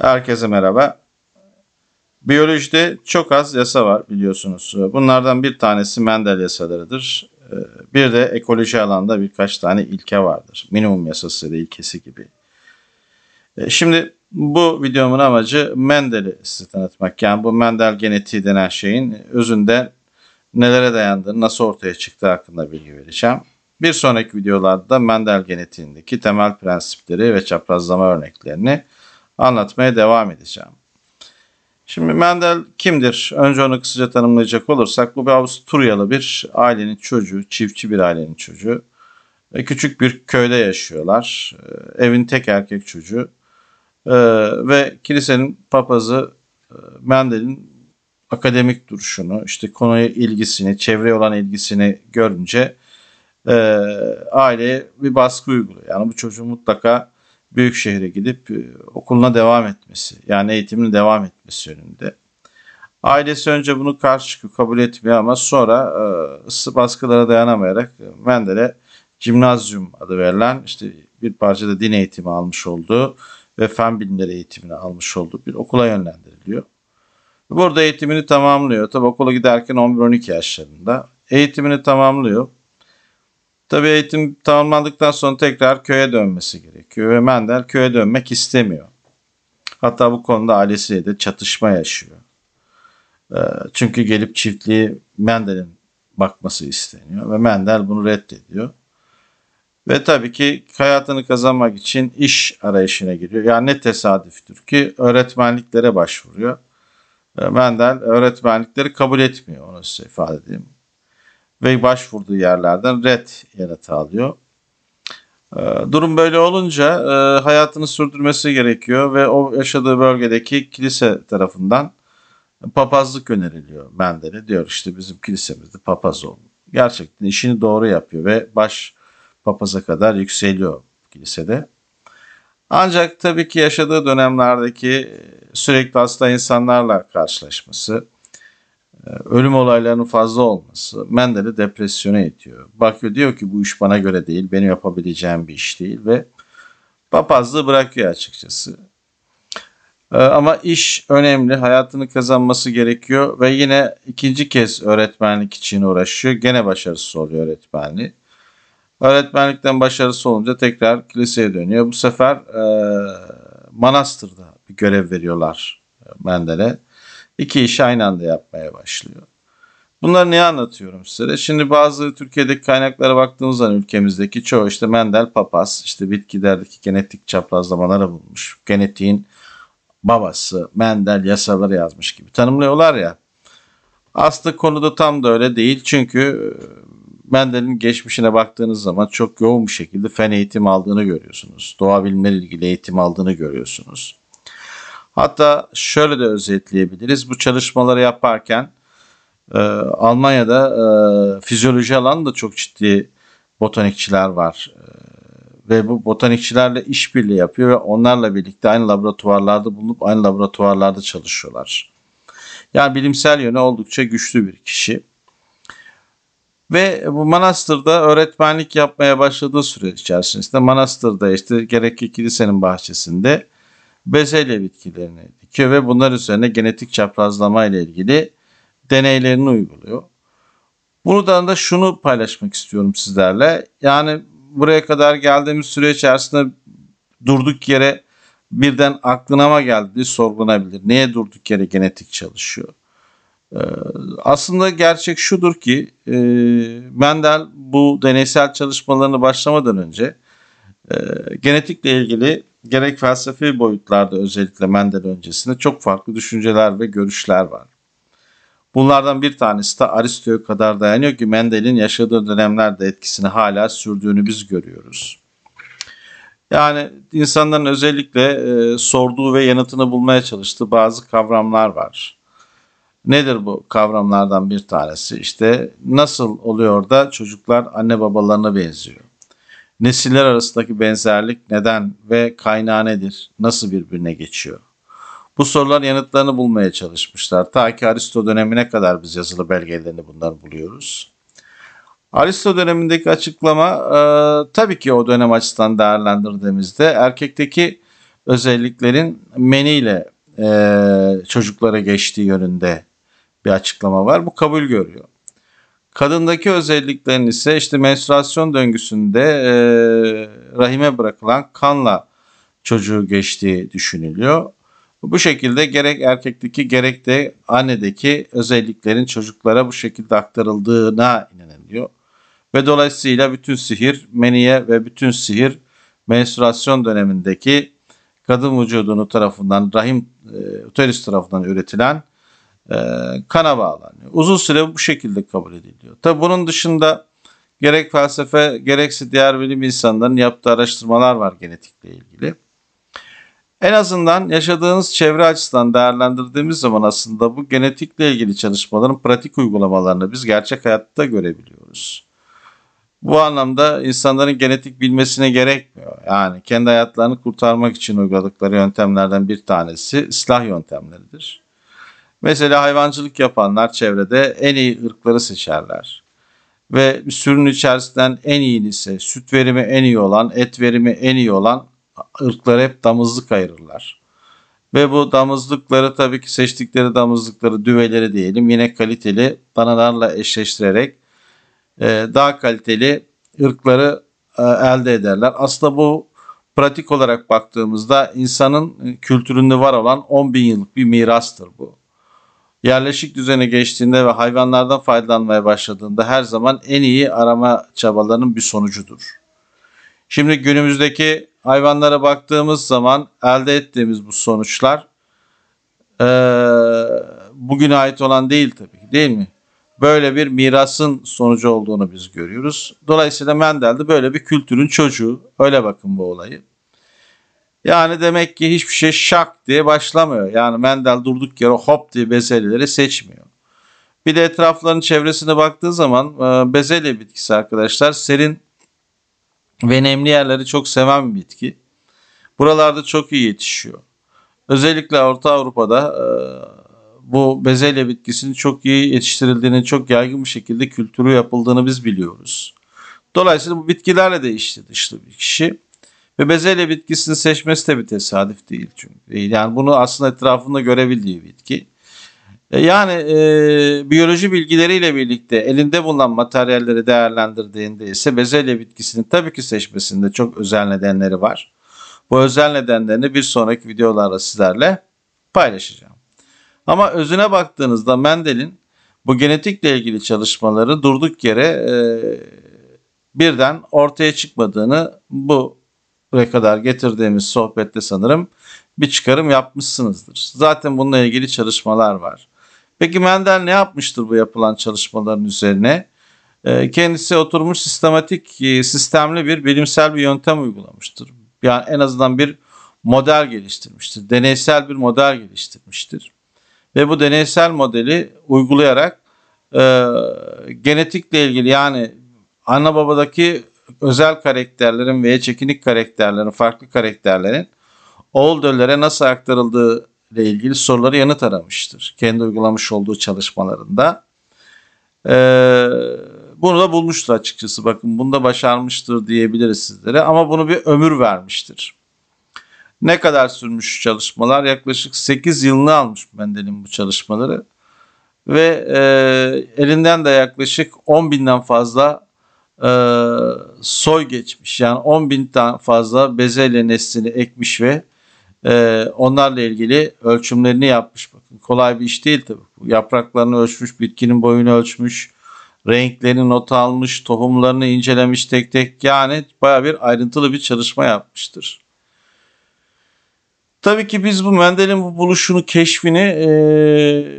Herkese merhaba. Biyolojide çok az yasa var biliyorsunuz. Bunlardan bir tanesi Mendel yasalarıdır. Bir de ekoloji alanda birkaç tane ilke vardır. Minimum yasası ya da ilkesi gibi. Şimdi bu videomun amacı Mendel'i size tanıtmak. Yani bu Mendel genetiği denen şeyin özünde nelere dayandığını, nasıl ortaya çıktığı hakkında bilgi vereceğim. Bir sonraki videolarda Mendel genetiğindeki temel prensipleri ve çaprazlama örneklerini anlatmaya devam edeceğim. Şimdi Mendel kimdir? Önce onu kısaca tanımlayacak olursak bu bir Avusturyalı bir ailenin çocuğu, çiftçi bir ailenin çocuğu. Ve küçük bir köyde yaşıyorlar. Ee, evin tek erkek çocuğu. Ee, ve kilisenin papazı e, Mendel'in akademik duruşunu, işte konuya ilgisini, çevreye olan ilgisini görünce e, aileye bir baskı uyguluyor. Yani bu çocuğun mutlaka büyük şehre gidip e, okuluna devam etmesi, yani eğitimine devam etmesi yönünde. Ailesi önce bunu karşı kabul etmiyor ama sonra e, baskılara dayanamayarak Mendel'e Cimnazyum adı verilen işte bir parça da din eğitimi almış olduğu ve fen bilimleri eğitimini almış olduğu bir okula yönlendiriliyor. Burada eğitimini tamamlıyor. Tabi okula giderken 11-12 yaşlarında. Eğitimini tamamlıyor. Tabi eğitim tamamlandıktan sonra tekrar köye dönmesi gerekiyor ve Mendel köye dönmek istemiyor. Hatta bu konuda ailesiyle de çatışma yaşıyor. Ee, çünkü gelip çiftliği Mendel'in bakması isteniyor ve Mendel bunu reddediyor. Ve tabii ki hayatını kazanmak için iş arayışına giriyor. Yani ne tesadüftür ki öğretmenliklere başvuruyor. Ee, Mendel öğretmenlikleri kabul etmiyor onu size ifade edeyim. Ve başvurduğu yerlerden red yanıtı alıyor. Ee, durum böyle olunca e, hayatını sürdürmesi gerekiyor ve o yaşadığı bölgedeki kilise tarafından papazlık öneriliyor Mendel'e. Diyor işte bizim kilisemizde papaz ol. Gerçekten işini doğru yapıyor ve baş papaza kadar yükseliyor kilisede. Ancak tabii ki yaşadığı dönemlerdeki sürekli hasta insanlarla karşılaşması, ölüm olaylarının fazla olması Mendel'i depresyona itiyor. Bakıyor diyor ki bu iş bana göre değil, benim yapabileceğim bir iş değil ve papazlığı bırakıyor açıkçası. E, ama iş önemli, hayatını kazanması gerekiyor ve yine ikinci kez öğretmenlik için uğraşıyor. Gene başarısız oluyor öğretmenliği. Öğretmenlikten başarısı olunca tekrar kiliseye dönüyor. Bu sefer e, manastırda bir görev veriyorlar Mendel'e. İki işi aynı anda yapmaya başlıyor. Bunları niye anlatıyorum size? Şimdi bazı Türkiye'deki kaynaklara baktığımız zaman ülkemizdeki çoğu işte Mendel papaz, işte bitkilerdeki genetik çaprazlamaları bulmuş. Genetiğin babası Mendel yasaları yazmış gibi tanımlıyorlar ya. Aslında konuda tam da öyle değil. Çünkü Mendel'in geçmişine baktığınız zaman çok yoğun bir şekilde fen eğitim aldığını görüyorsunuz. Doğa bilimleri ilgili eğitim aldığını görüyorsunuz. Hatta şöyle de özetleyebiliriz. Bu çalışmaları yaparken e, Almanya'da e, fizyoloji alanında çok ciddi botanikçiler var. E, ve bu botanikçilerle işbirliği yapıyor ve onlarla birlikte aynı laboratuvarlarda bulunup aynı laboratuvarlarda çalışıyorlar. Yani bilimsel yönü oldukça güçlü bir kişi. Ve bu manastırda öğretmenlik yapmaya başladığı süre içerisinde manastırda işte gerek kilisenin bahçesinde bezelye bitkilerini dikiyor ve bunlar üzerine genetik çaprazlama ile ilgili deneylerini uyguluyor. Buradan da şunu paylaşmak istiyorum sizlerle. Yani buraya kadar geldiğimiz süre içerisinde durduk yere birden aklına mı geldi sorgulanabilir. Neye durduk yere genetik çalışıyor? Ee, aslında gerçek şudur ki e, Mendel bu deneysel çalışmalarını başlamadan önce e, genetikle ilgili gerek felsefi boyutlarda özellikle Mendel öncesinde çok farklı düşünceler ve görüşler var. Bunlardan bir tanesi de Aristo'ya kadar dayanıyor ki Mendel'in yaşadığı dönemlerde etkisini hala sürdüğünü biz görüyoruz. Yani insanların özellikle e, sorduğu ve yanıtını bulmaya çalıştığı bazı kavramlar var. Nedir bu kavramlardan bir tanesi? İşte nasıl oluyor da çocuklar anne babalarına benziyor? Nesiller arasındaki benzerlik neden ve kaynağı nedir? Nasıl birbirine geçiyor? Bu sorular yanıtlarını bulmaya çalışmışlar. Ta ki Aristo dönemine kadar biz yazılı belgelerini bundan buluyoruz. Aristo dönemindeki açıklama e, tabii ki o dönem açısından değerlendirdiğimizde erkekteki özelliklerin meniyle e, çocuklara geçtiği yönünde bir açıklama var. Bu kabul görüyor. Kadındaki özelliklerin ise işte menstruasyon döngüsünde e, rahime bırakılan kanla çocuğu geçtiği düşünülüyor. Bu şekilde gerek erkekteki gerek de annedeki özelliklerin çocuklara bu şekilde aktarıldığına inanılıyor. Ve dolayısıyla bütün sihir meniye ve bütün sihir menstruasyon dönemindeki kadın vücudunu tarafından rahim e, uterus tarafından üretilen e, kana bağlanıyor. Uzun süre bu şekilde kabul ediliyor. Tabi bunun dışında gerek felsefe gerekse diğer bilim insanlarının yaptığı araştırmalar var genetikle ilgili. En azından yaşadığınız çevre açısından değerlendirdiğimiz zaman aslında bu genetikle ilgili çalışmaların pratik uygulamalarını biz gerçek hayatta görebiliyoruz. Bu anlamda insanların genetik bilmesine gerekmiyor. Yani kendi hayatlarını kurtarmak için uyguladıkları yöntemlerden bir tanesi ıslah yöntemleridir. Mesela hayvancılık yapanlar çevrede en iyi ırkları seçerler. Ve sürünün içerisinden en iyisi, süt verimi en iyi olan, et verimi en iyi olan ırkları hep damızlık ayırırlar. Ve bu damızlıkları tabii ki seçtikleri damızlıkları, düveleri diyelim yine kaliteli danalarla eşleştirerek e, daha kaliteli ırkları e, elde ederler. Aslında bu pratik olarak baktığımızda insanın kültüründe var olan 10 bin yıllık bir mirastır bu. Yerleşik düzene geçtiğinde ve hayvanlardan faydalanmaya başladığında her zaman en iyi arama çabalarının bir sonucudur. Şimdi günümüzdeki hayvanlara baktığımız zaman elde ettiğimiz bu sonuçlar e, bugüne ait olan değil tabii ki değil mi? Böyle bir mirasın sonucu olduğunu biz görüyoruz. Dolayısıyla Mendel de böyle bir kültürün çocuğu. Öyle bakın bu olayı. Yani demek ki hiçbir şey şak diye başlamıyor. Yani Mendel durduk yere hop diye bezelyeleri seçmiyor. Bir de etrafların çevresine baktığı zaman e, bezelye bitkisi arkadaşlar serin ve nemli yerleri çok seven bir bitki. Buralarda çok iyi yetişiyor. Özellikle Orta Avrupa'da e, bu bezelye bitkisinin çok iyi yetiştirildiğini, çok yaygın bir şekilde kültürü yapıldığını biz biliyoruz. Dolayısıyla bu bitkilerle de işli dışlı bir kişi. Ve bezelye bitkisini seçmesi de bir tesadüf değil çünkü. Yani bunu aslında etrafında görebildiği bitki. E, yani e, biyoloji bilgileriyle birlikte elinde bulunan materyalleri değerlendirdiğinde ise bezelye bitkisinin tabii ki seçmesinde çok özel nedenleri var. Bu özel nedenlerini bir sonraki videolarda sizlerle paylaşacağım. Ama özüne baktığınızda Mendel'in bu genetikle ilgili çalışmaları durduk yere e, birden ortaya çıkmadığını bu buraya kadar getirdiğimiz sohbette sanırım bir çıkarım yapmışsınızdır. Zaten bununla ilgili çalışmalar var. Peki Mendel ne yapmıştır bu yapılan çalışmaların üzerine? Ee, kendisi oturmuş sistematik, e, sistemli bir bilimsel bir yöntem uygulamıştır. Yani en azından bir model geliştirmiştir. Deneysel bir model geliştirmiştir. Ve bu deneysel modeli uygulayarak e, genetikle ilgili yani ana babadaki özel karakterlerin veya çekinik karakterlerin, farklı karakterlerin oğul döllere nasıl aktarıldığı ile ilgili soruları yanıt aramıştır. Kendi uygulamış olduğu çalışmalarında. Ee, bunu da bulmuştur açıkçası. Bakın bunu da başarmıştır diyebiliriz sizlere. Ama bunu bir ömür vermiştir. Ne kadar sürmüş çalışmalar? Yaklaşık 8 yılını almış Mendel'in bu çalışmaları. Ve e, elinden de yaklaşık 10 binden fazla e, soy geçmiş. Yani 10 binden fazla bezelye neslini ekmiş ve e, onlarla ilgili ölçümlerini yapmış. Bakın kolay bir iş değil tabii. Yapraklarını ölçmüş, bitkinin boyunu ölçmüş, renklerini not almış, tohumlarını incelemiş tek tek. Yani baya bir ayrıntılı bir çalışma yapmıştır. Tabii ki biz bu Mendel'in bu buluşunu, keşfini e,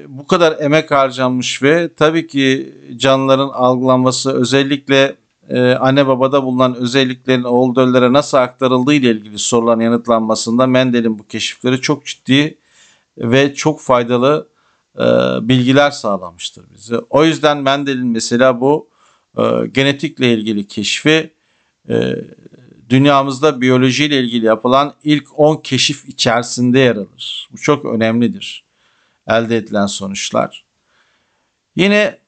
bu kadar emek harcanmış ve tabii ki canlıların algılanması özellikle e, anne babada bulunan özelliklerin oğul nasıl aktarıldığı ile ilgili soruların yanıtlanmasında Mendel'in bu keşifleri çok ciddi ve çok faydalı e, bilgiler sağlamıştır bize. O yüzden Mendel'in mesela bu e, genetikle ilgili keşfi e, dünyamızda biyolojiyle ilgili yapılan ilk 10 keşif içerisinde yer alır. Bu çok önemlidir. Elde edilen sonuçlar. Yine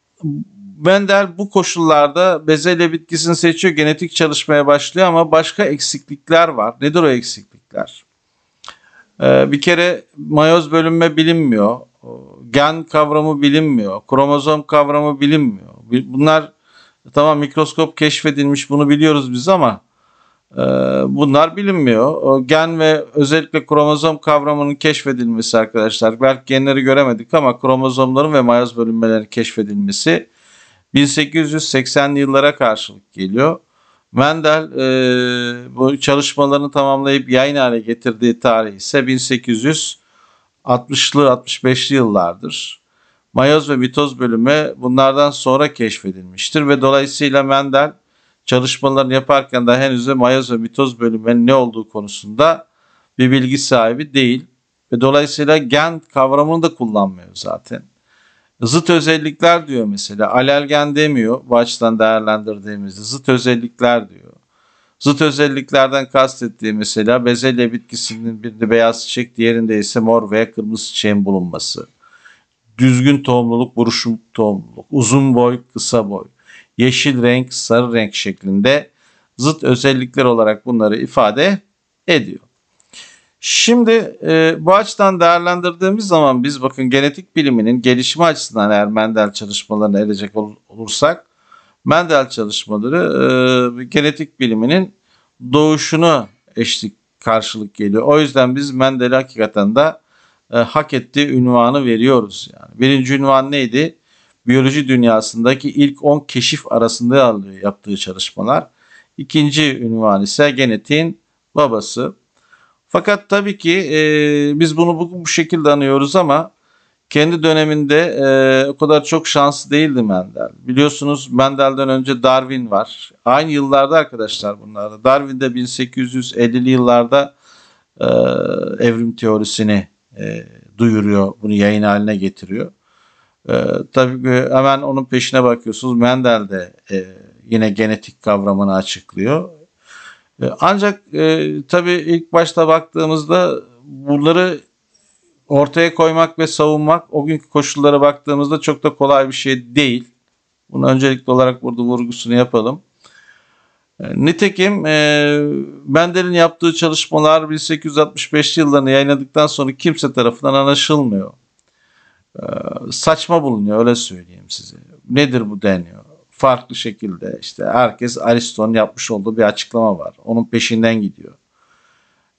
Mendel bu koşullarda bezelye bitkisini seçiyor, genetik çalışmaya başlıyor ama başka eksiklikler var. Nedir o eksiklikler? Ee, bir kere mayoz bölünme bilinmiyor. Gen kavramı bilinmiyor. Kromozom kavramı bilinmiyor. Bunlar tamam mikroskop keşfedilmiş bunu biliyoruz biz ama e, bunlar bilinmiyor. O gen ve özellikle kromozom kavramının keşfedilmesi arkadaşlar. Belki genleri göremedik ama kromozomların ve mayoz bölünmelerin keşfedilmesi 1880'li yıllara karşılık geliyor. Mendel e, bu çalışmalarını tamamlayıp yayın hale getirdiği tarih ise 1860'lı 65'li yıllardır. Mayoz ve mitoz bölümü bunlardan sonra keşfedilmiştir ve dolayısıyla Mendel çalışmalarını yaparken de henüz de mayoz ve mitoz bölümünün ne olduğu konusunda bir bilgi sahibi değil. Ve dolayısıyla gen kavramını da kullanmıyor zaten. Zıt özellikler diyor mesela. Alelgen demiyor bu açıdan değerlendirdiğimizde. Zıt özellikler diyor. Zıt özelliklerden kastettiği mesela bezelye bitkisinin birinde beyaz çiçek diğerinde ise mor veya kırmızı çiçeğin bulunması. Düzgün tohumluluk, buruşuk tohumluluk, uzun boy, kısa boy, yeşil renk, sarı renk şeklinde zıt özellikler olarak bunları ifade ediyor. Şimdi e, bu açıdan değerlendirdiğimiz zaman biz bakın genetik biliminin gelişimi açısından eğer Mendel çalışmalarına erecek ol, olursak Mendel çalışmaları e, genetik biliminin doğuşunu eşlik karşılık geliyor. O yüzden biz Mendel'e hakikaten de e, hak ettiği ünvanı veriyoruz. Yani. Birinci ünvan neydi? Biyoloji dünyasındaki ilk 10 keşif arasında yaptığı çalışmalar. İkinci ünvan ise genetiğin babası. Fakat tabii ki e, biz bunu bu, bu şekilde anıyoruz ama kendi döneminde e, o kadar çok şanslı değildi Mendel. Biliyorsunuz Mendel'den önce Darwin var. Aynı yıllarda arkadaşlar bunlar. Darwin de 1850'li yıllarda e, evrim teorisini e, duyuruyor. Bunu yayın haline getiriyor. E, tabii hemen onun peşine bakıyorsunuz. Mendel de e, yine genetik kavramını açıklıyor. E, ancak e, tabii ilk başta baktığımızda bunları ortaya koymak ve savunmak o günkü koşullara baktığımızda çok da kolay bir şey değil. Bunu öncelikli olarak burada vurgusunu yapalım. E, nitekim e, Mendel'in yaptığı çalışmalar 1865 yıllarını yayınladıktan sonra kimse tarafından anlaşılmıyor. E, saçma bulunuyor öyle söyleyeyim size. Nedir bu deniyor farklı şekilde işte herkes Aristo'nun yapmış olduğu bir açıklama var. Onun peşinden gidiyor.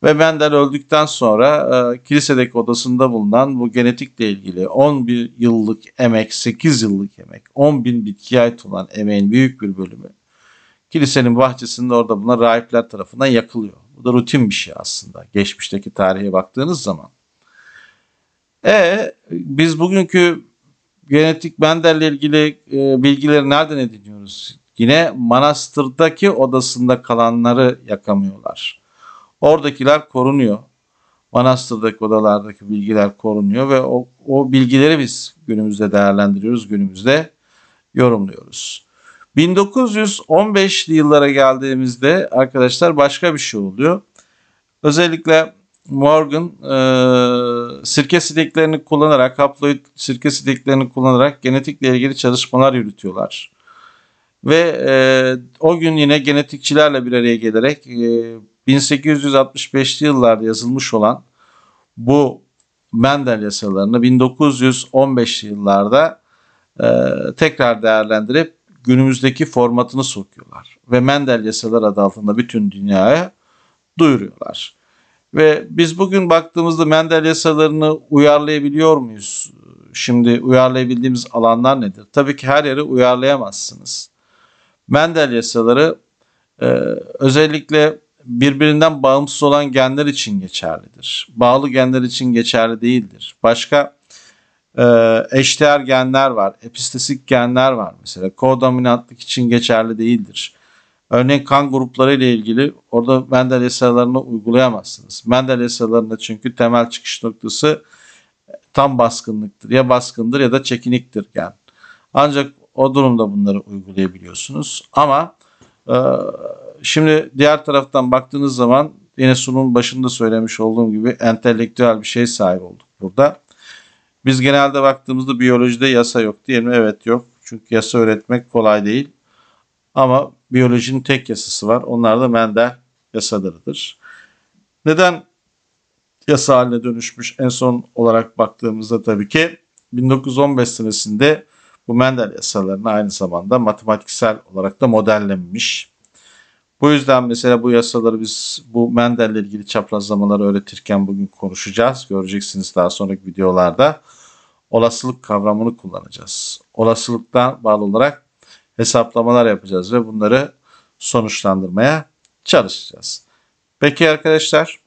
Ve Mendel öldükten sonra e, kilisedeki odasında bulunan bu genetikle ilgili 11 yıllık emek, 8 yıllık emek, 10 bin bitkiye ait olan emeğin büyük bir bölümü kilisenin bahçesinde orada bulunan rahipler tarafından yakılıyor. Bu da rutin bir şey aslında geçmişteki tarihe baktığınız zaman. E biz bugünkü genetik Mendel'le ilgili e, bilgileri nereden ediniyoruz? Yine manastırdaki odasında kalanları yakamıyorlar. Oradakiler korunuyor. Manastırdaki odalardaki bilgiler korunuyor ve o, o bilgileri biz günümüzde değerlendiriyoruz, günümüzde yorumluyoruz. 1915'li yıllara geldiğimizde arkadaşlar başka bir şey oluyor. Özellikle Morgan e, sirke sidiklerini kullanarak, haploid sirke sidiklerini kullanarak genetikle ilgili çalışmalar yürütüyorlar. Ve e, o gün yine genetikçilerle bir araya gelerek e, 1865'li yıllarda yazılmış olan bu Mendel yasalarını 1915'li yıllarda e, tekrar değerlendirip günümüzdeki formatını sokuyorlar. Ve Mendel yasaları adı altında bütün dünyaya duyuruyorlar. Ve biz bugün baktığımızda Mendel yasalarını uyarlayabiliyor muyuz? Şimdi uyarlayabildiğimiz alanlar nedir? Tabii ki her yere uyarlayamazsınız. Mendel yasaları e, özellikle birbirinden bağımsız olan genler için geçerlidir. Bağlı genler için geçerli değildir. Başka e, eşdeğer genler var, epistesik genler var mesela. Kodominantlık için geçerli değildir. Örneğin kan grupları ile ilgili orada Mendel yasalarını uygulayamazsınız. Mendel yasalarında çünkü temel çıkış noktası tam baskınlıktır. Ya baskındır ya da çekiniktir yani. Ancak o durumda bunları uygulayabiliyorsunuz. Ama e, şimdi diğer taraftan baktığınız zaman yine sunum başında söylemiş olduğum gibi entelektüel bir şey sahip olduk burada. Biz genelde baktığımızda biyolojide yasa yok diyelim. Evet yok. Çünkü yasa öğretmek kolay değil. Ama biyolojinin tek yasası var. Onlar da Mendel yasalarıdır. Neden yasa haline dönüşmüş. En son olarak baktığımızda tabii ki 1915 senesinde bu Mendel yasalarını aynı zamanda matematiksel olarak da modellenmiş. Bu yüzden mesela bu yasaları biz bu Mendel ile ilgili çaprazlamaları öğretirken bugün konuşacağız. Göreceksiniz daha sonraki videolarda. Olasılık kavramını kullanacağız. Olasılıktan bağlı olarak hesaplamalar yapacağız ve bunları sonuçlandırmaya çalışacağız. Peki arkadaşlar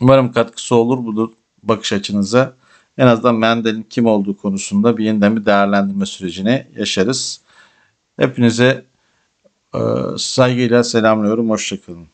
umarım katkısı olur bu bakış açınıza. En azından Mendel'in kim olduğu konusunda bir yeniden bir değerlendirme sürecini yaşarız. Hepinize e, saygıyla selamlıyorum. Hoşçakalın.